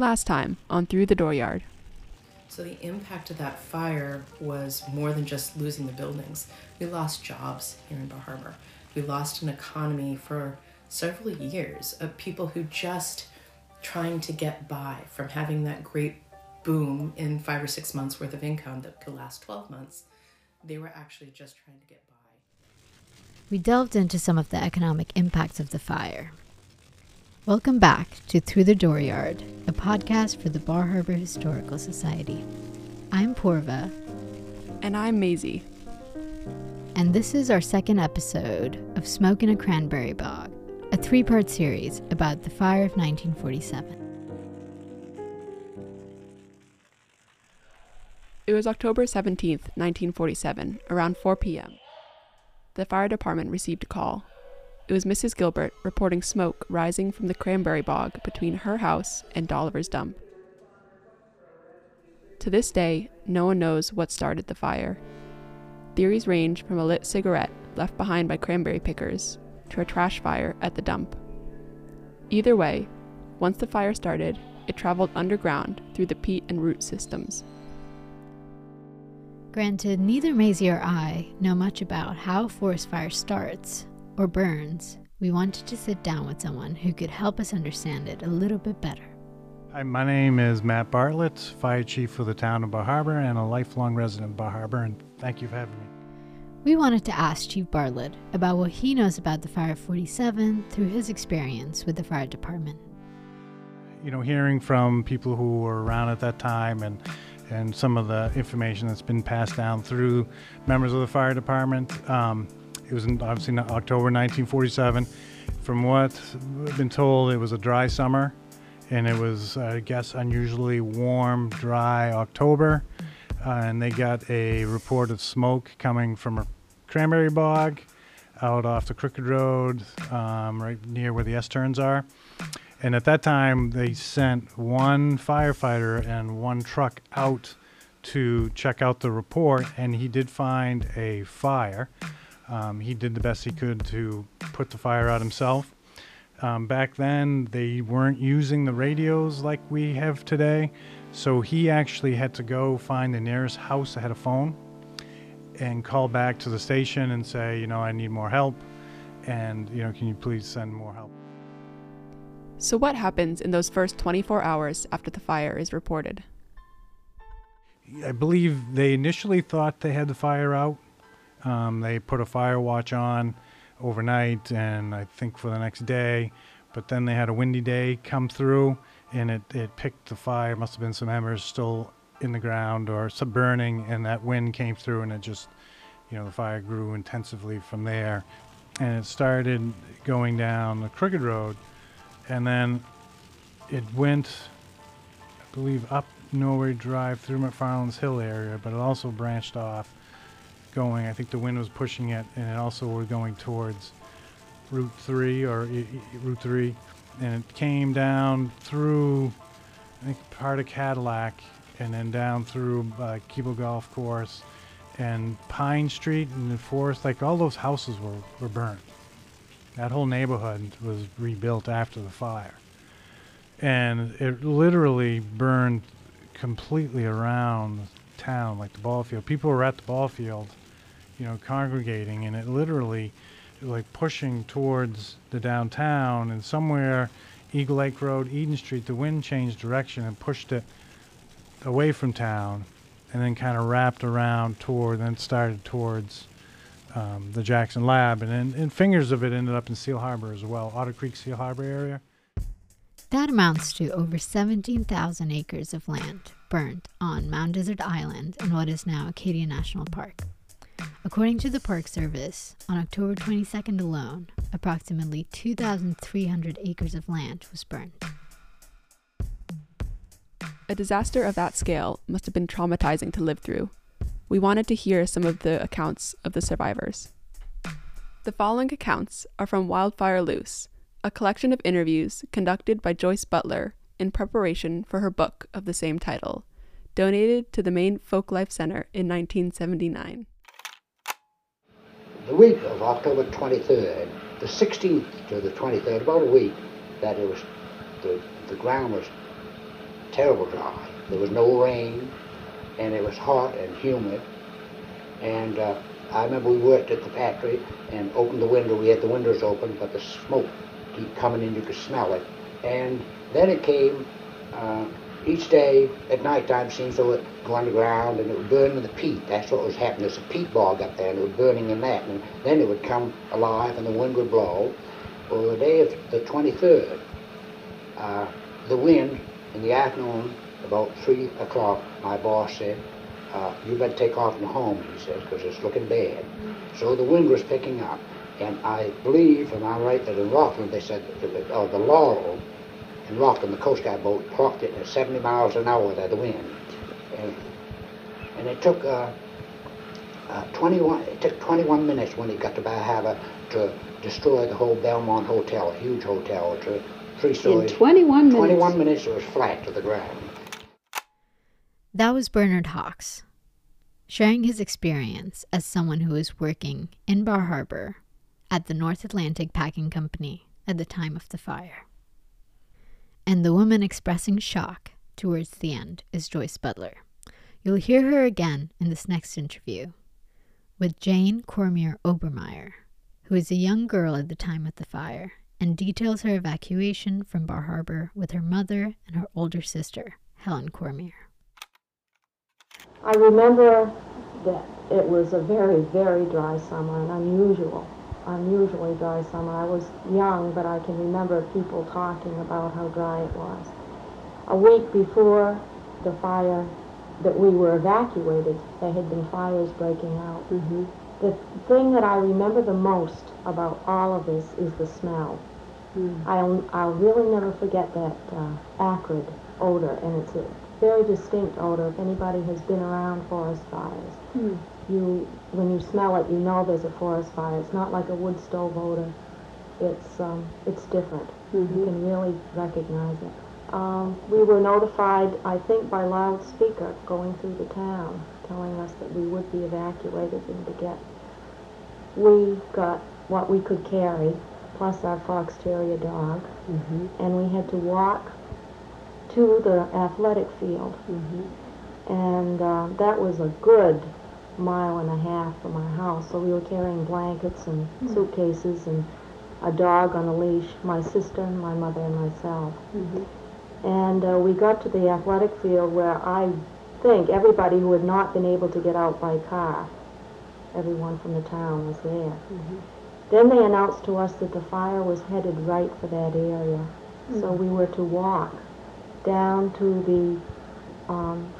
Last time on Through the Dooryard. So the impact of that fire was more than just losing the buildings. We lost jobs here in Bar Harbor. We lost an economy for several years of people who just trying to get by from having that great boom in five or six months worth of income that could last 12 months. They were actually just trying to get by. We delved into some of the economic impacts of the fire. Welcome back to Through the Dooryard, a podcast for the Bar Harbor Historical Society. I'm Poorva. And I'm Mazie. And this is our second episode of Smoke in a Cranberry Bog, a three part series about the fire of 1947. It was October 17th, 1947, around 4 p.m. The fire department received a call it was Mrs. Gilbert reporting smoke rising from the cranberry bog between her house and Dolliver's dump. To this day, no one knows what started the fire. Theories range from a lit cigarette left behind by cranberry pickers to a trash fire at the dump. Either way, once the fire started, it traveled underground through the peat and root systems. Granted, neither Mazie or I know much about how forest fire starts, or burns, we wanted to sit down with someone who could help us understand it a little bit better. Hi, my name is Matt Bartlett, Fire Chief for the town of Bar Harbor and a lifelong resident of Bar Harbor, and thank you for having me. We wanted to ask Chief Bartlett about what he knows about the Fire 47 through his experience with the fire department. You know, hearing from people who were around at that time and and some of the information that's been passed down through members of the fire department, um, it was in, obviously October 1947. From what I've been told, it was a dry summer, and it was, I guess, unusually warm, dry October. Uh, and they got a report of smoke coming from a cranberry bog out off the Crooked Road, um, right near where the S turns are. And at that time, they sent one firefighter and one truck out to check out the report, and he did find a fire. Um, he did the best he could to put the fire out himself. Um, back then, they weren't using the radios like we have today, so he actually had to go find the nearest house that had a phone and call back to the station and say, you know, I need more help, and you know, can you please send more help? So, what happens in those first 24 hours after the fire is reported? I believe they initially thought they had the fire out, um, they put a fire watch on overnight and I think for the next day, but then they had a windy day come through and it, it picked the fire. Must have been some embers still in the ground or some burning, and that wind came through and it just, you know, the fire grew intensively from there. And it started going down the Crooked Road, and then it went, I believe, up Norway Drive through McFarland's Hill area, but it also branched off going. I think the wind was pushing it, and it also was going towards Route 3 or I- I- Route 3, and it came down through, I think, part of Cadillac, and then down through uh, Kebo Golf Course and Pine Street and the forest. Like all those houses were, were burnt. That whole neighborhood was rebuilt after the fire. And it literally burned completely around town, like the ball field. People were at the ball field, you know, congregating, and it literally, like pushing towards the downtown, and somewhere, Eagle Lake Road, Eden Street, the wind changed direction and pushed it away from town, and then kind of wrapped around toward, then started towards um, the Jackson Lab, and then and fingers of it ended up in Seal Harbor as well, Otter Creek, Seal Harbor area. That amounts to over 17,000 acres of land burnt on Mount Desert Island in what is now Acadia National Park. According to the Park Service, on October 22nd alone, approximately 2,300 acres of land was burnt. A disaster of that scale must have been traumatizing to live through. We wanted to hear some of the accounts of the survivors. The following accounts are from Wildfire Loose, a collection of interviews conducted by Joyce Butler in preparation for her book of the same title, donated to the Maine Folklife Center in 1979. The week of October 23rd, the 16th to the 23rd, about a week, that it was the, the ground was terrible dry. There was no rain, and it was hot and humid. And uh, I remember we worked at the factory and opened the window. We had the windows open, but the smoke keep coming in. You could smell it. And then it came uh, each day at nighttime. Seems though it go underground and it would burn in the peat. That's what was happening. There's a peat bog up there, and it was burning in that. And then it would come alive, and the wind would blow. Well, the day of the 23rd, uh, the wind in the afternoon, about three o'clock, my boss said, uh, "You better take off and home," he says, "because it's looking bad." So the wind was picking up, and I believe, and I right, that in Rockland they said that the, uh, the Laurel in the Coast Guard boat clocked it at 70 miles an hour there, the wind, and and it took uh, uh, 21. It took 21 minutes when he got to Bar Harbor to destroy the whole Belmont Hotel, a huge hotel, to three In stories. 21 minutes. 21 minutes it was flat to the ground. That was Bernard Hawkes, sharing his experience as someone who was working in Bar Harbor at the North Atlantic Packing Company at the time of the fire. And the woman expressing shock towards the end is Joyce Butler. You'll hear her again in this next interview with Jane Cormier Obermeyer, who is a young girl at the time of the fire and details her evacuation from Bar Harbor with her mother and her older sister, Helen Cormier. I remember that it was a very, very dry summer, and unusual, unusually dry summer. I was young, but I can remember people talking about how dry it was. A week before the fire that we were evacuated, there had been fires breaking out. hmm The thing that I remember the most about all of this is the smell. Mm. I'll, I'll really never forget that uh, acrid odor, and it's a very distinct odor. If anybody has been around forest fires, Mm. you when you smell it, you know there's a forest fire. It's not like a wood stove odor. It's um, it's different. You Mhm. can really recognize it. Um, we were notified, I think, by loudspeaker going through the town, telling us that we would be evacuated and to get. We got what we could carry, plus our fox terrier dog, hmm and we had to walk to the athletic field hmm and uh, that was a good mile and a half from our house. So we were carrying blankets and suitcases and a dog on a leash, my sister, my mother, and myself. hmm And uh, we got to the athletic field where I think everybody who had not been able to get out by car, everyone from the town was there. Mhm. Then they announced to us that the fire was headed right for that area. So we were to walk down to the um,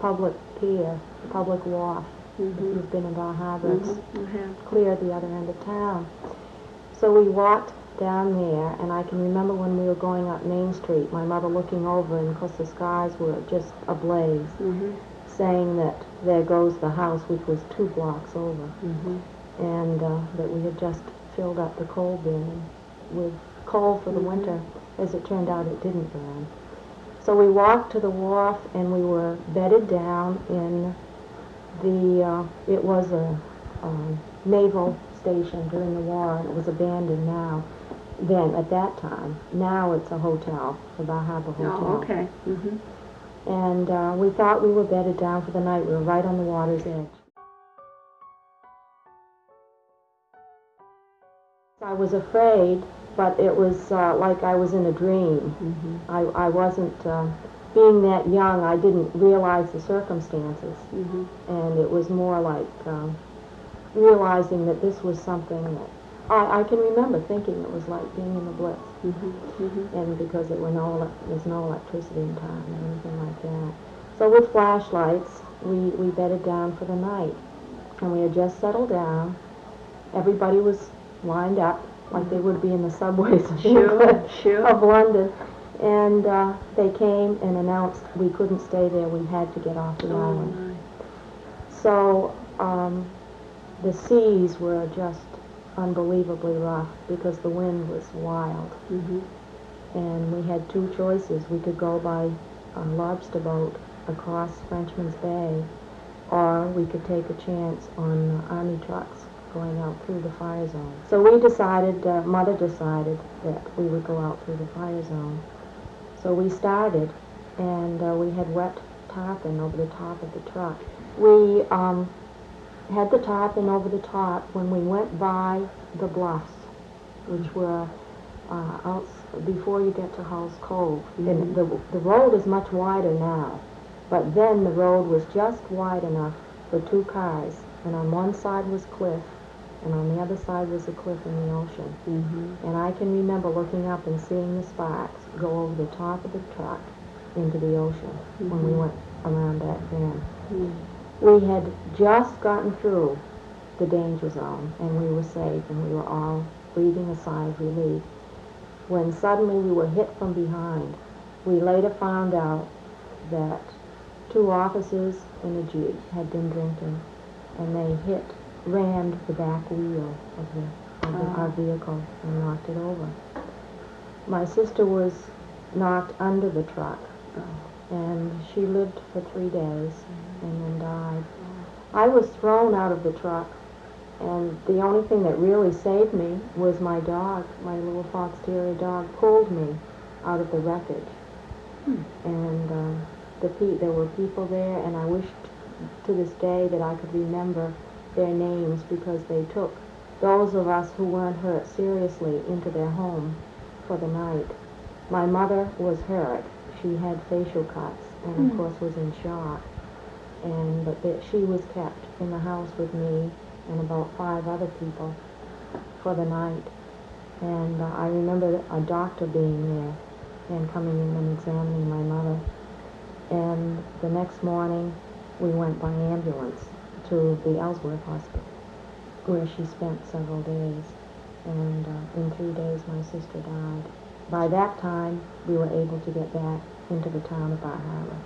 public pier, public wharf. If Mhm. you've been in Bar Harbor, it's Mhm. I have. clear at the other end of town. So we walked down there, and I can remember when we were going up Main Street, my mother looking over, and of course the skies were just ablaze, hmm saying that there goes the house, which was two blocks over, hmm and uh, that we had just filled up the coal bin with coal for the Mhm. winter. As it turned out, it didn't burn. So we walked to the wharf, and we were bedded down in the, uh, it was a um, naval station during the war, and it was abandoned now. Then, at that time, now it's a hotel, the Bar Harbor Hotel. Oh, okay. hmm And uh, we thought we were bedded down for the night. We were right on the water's edge. I was afraid, but it was uh, like I was in a dream. hmm I, I wasn't, uh, being that young, I didn't realize the circumstances. hmm And it was more like um, realizing that this was something that I, I can remember thinking it was like being in the Blitz. hmm hmm and because there were no elec- there's no electricity in town or anything like that. So with flashlights, we, we bedded down for the night, and we had just settled down. Everybody was lined up like they would be in the subways of Sure, England- sure. of London, and uh, they came and announced we couldn't stay there. We had to get off the Oh, island. my. So um, the seas were just unbelievably rough because the wind was wild hmm and we had two choices. We could go by a lobster boat across Frenchman's Bay, or we could take a chance on uh, army trucks going out through the fire zone. So we decided, uh, Mother decided that we would go out through the fire zone. So we started, and uh, we had wet tarpon over the top of the truck. We um, had the tarpon over the top when we went by the bluffs, which were uh, out before you get to Hull's Cove. And the, the road is much wider now, but then the road was just wide enough for two cars, and on one side was cliff, and on the other side was a cliff in the ocean. Mm-hmm. And I can remember looking up and seeing the sparks go over the top of the truck into the ocean when we went around that bend. We had just gotten through the danger zone and we were safe and we were all breathing a sigh of relief when suddenly we were hit from behind. We later found out that two officers in a jeep had been drinking and they hit, rammed the back wheel of, the, of the, our ah. vehicle and knocked it over. My sister was knocked under the truck. Oh. And she lived for three days mm-hmm. and then died. I was thrown out of the truck. And the only thing that really saved me was my dog, my little fox terrier dog, pulled me out of the wreckage. Hmm. And um, the pe- there were people there, and I wished to this day that I could remember their names because they took those of us who weren't hurt seriously into their home for the night. My mother was hurt. She had facial cuts and, of course, was in shock. And but that she was kept in the house with me and about five other people for the night. And uh, I remember a doctor being there and coming in and examining my mother. And the next morning, we went by ambulance to the Ellsworth Hospital, where she spent several days. And uh, in three days, my sister died. By that time, we were able to get back into the town of Bar Harbor.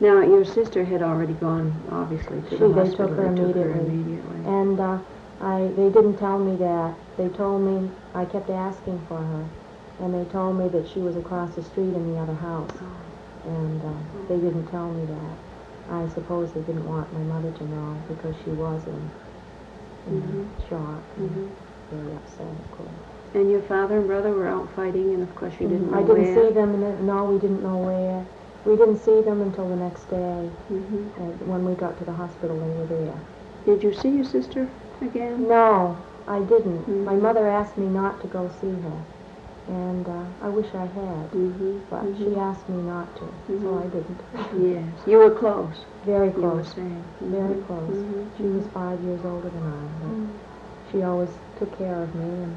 Now, your sister had already gone, obviously, to She- the they took her They immediately. immediately. And uh, I, they didn't tell me that. They told me, I kept asking for her. And they told me that she was across the street in the other house. And uh, they didn't tell me that. I suppose they didn't want my mother to know because she was in, in shock and very upset, of course. And your father and brother were out fighting, and of course you didn't know I didn't where. see them, and then- no, we didn't know where. We didn't see them until the next day. Mhm. And when we got to the hospital, they were there. Did you see your sister again? No, I didn't. My Mhm. mother asked me not to go see her, and uh, I wish I had, Mm-hmm. but she asked me not to, so Mhm. I didn't. Yes, you were close. Very You were close, saying. very close. She was five years older than I, but she always took care of me and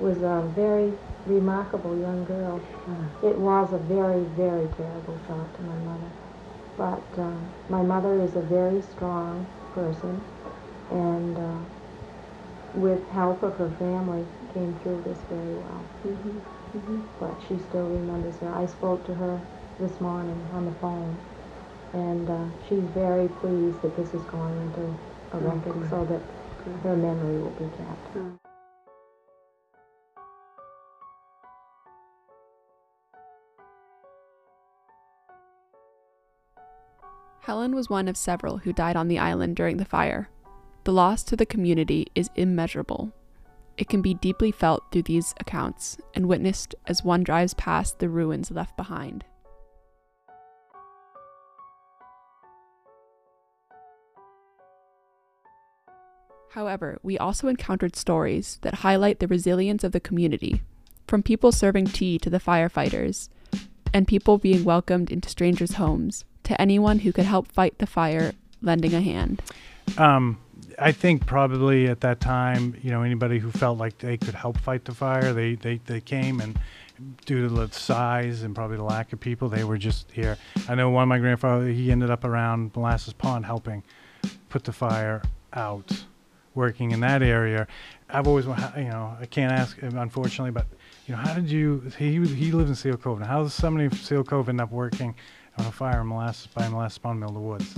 was a very remarkable young girl. It was a very, very terrible shock to my mother. But uh, my mother is a very strong person, and uh, with help of her family, came through this very well. Mhm. Mhm. But she still remembers her. I spoke to her this morning on the phone, and uh, she's very pleased that this is going into a record so that her memory will be kept. Helen was one of several who died on the island during the fire. The loss to the community is immeasurable. It can be deeply felt through these accounts and witnessed as one drives past the ruins left behind. However, we also encountered stories that highlight the resilience of the community, from people serving tea to the firefighters, and people being welcomed into strangers' homes, to anyone who could help fight the fire lending a hand. Um, I think probably at that time, you know, anybody who felt like they could help fight the fire, they, they, they came and due to the size and probably the lack of people, they were just here. I know one of my grandfather, he ended up around Molasses Pond helping put the fire out, working in that area. I've always, wa- you know, I can't ask, him, unfortunately, but, you know, how did you, he, he lives in Seal Cove. How does somebody from Seal Cove end up working on a fire in Molasses, by Molasses Pond Mill, the woods?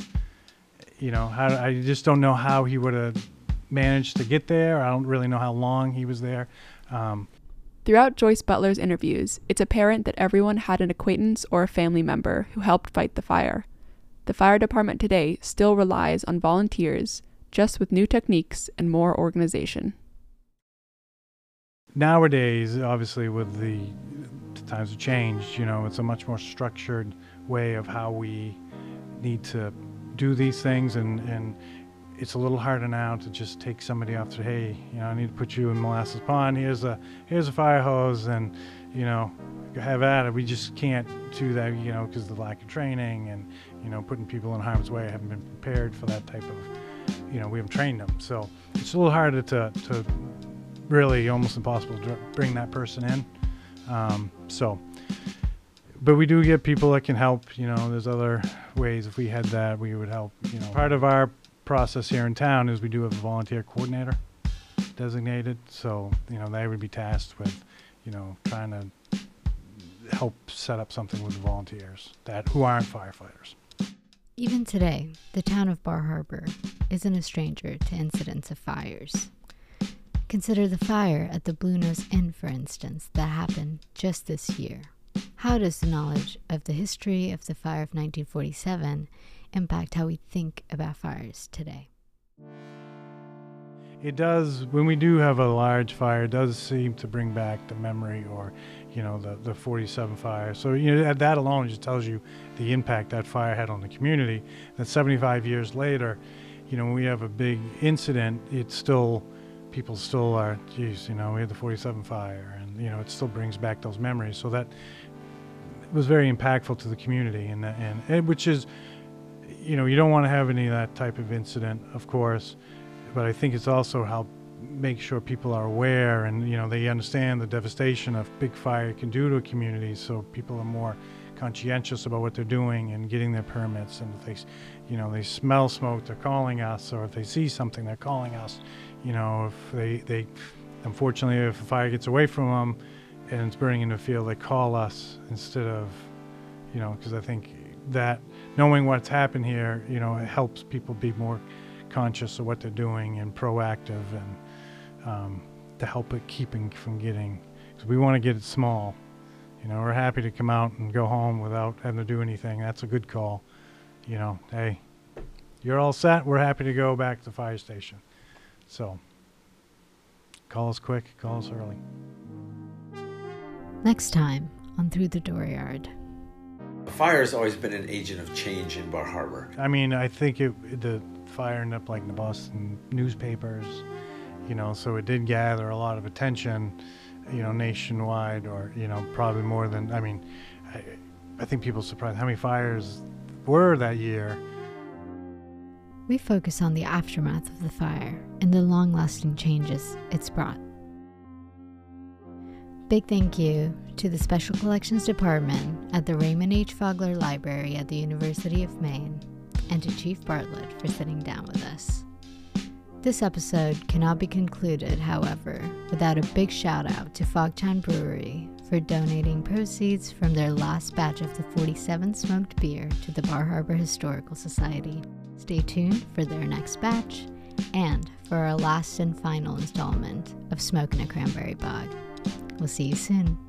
You know, how I just don't know how he would have managed to get there. I don't really know how long he was there. Um, Throughout Joyce Butler's interviews, it's apparent that everyone had an acquaintance or a family member who helped fight the fire. The fire department today still relies on volunteers, just with new techniques and more organization. nowadays, obviously, with the, the times have changed, you know, it's a much more structured way of how we need to do these things and, and it's a little harder now to just take somebody off to hey you know i need to put you in molasses pond. Here's a here's a fire hose and you know have at it. We just can't do that you know because of the lack of training and you know putting people in harm's way. Haven't been prepared for that type of you know we haven't trained them. So it's a little harder to, to really almost impossible to bring that person in. Um, so but we do get people that can help you know there's other ways if we had that we would help you know part of our process here in town is we do have a volunteer coordinator designated. So, you know, they would be tasked with, you know, trying to help set up something with the volunteers that who aren't firefighters. Even today, the town of Bar Harbor isn't a stranger to incidents of fires. Consider the fire at the Bluenose Inn, for instance, that happened just this year. How does the knowledge of the history of the fire of 1947 impact how we think about fires today? It does, when we do have a large fire, it does seem to bring back the memory or, you know, the, the 47 fire. So, you know, that alone just tells you the impact that fire had on the community. That 75 years later, you know, when we have a big incident, it's still, people still are, geez, you know, we had the 47 fire and, you know, it still brings back those memories. So that was very impactful to the community and, and, and which is, you know, you don't want to have any of that type of incident, of course, but I think it's also how make sure people are aware and you know they understand the devastation of big fire can do to a community, so people are more conscientious about what they're doing and getting their permits. And if they, you know, they smell smoke, they're calling us, or if they see something, they're calling us. You know, if they they, unfortunately, if a fire gets away from them and it's burning in the field, they call us instead of, you know, because I think that knowing what's happened here, you know, it helps people be more conscious of what they're doing and proactive and um, to help it keeping from getting, because we want to get it small. You know, we're happy to come out and go home without having to do anything. That's a good call. You know, hey, you're all set. We're happy to go back to the fire station. So, call us quick, call us early. Next time on Through the Dooryard. The fire has always been an agent of change in Bar Harbor. I mean, I think it the fire ended up like in the Boston newspapers, you know, so it did gather a lot of attention, you know, nationwide, or you know, probably more than I mean, I, I think people surprised how many fires were that year. We focus on the aftermath of the fire and the long-lasting changes it's brought. Big thank you to the Special Collections Department at the Raymond H. Fogler Library at the University of Maine, and to Chief Bartlett for sitting down with us. This episode cannot be concluded, however, without a big shout out to Fogtown Brewery for donating proceeds from their last batch of the 47 smoked beer to the Bar Harbor Historical Society. Stay tuned for their next batch and for our last and final installment of Smoke in a Cranberry Bog. We'll see you soon.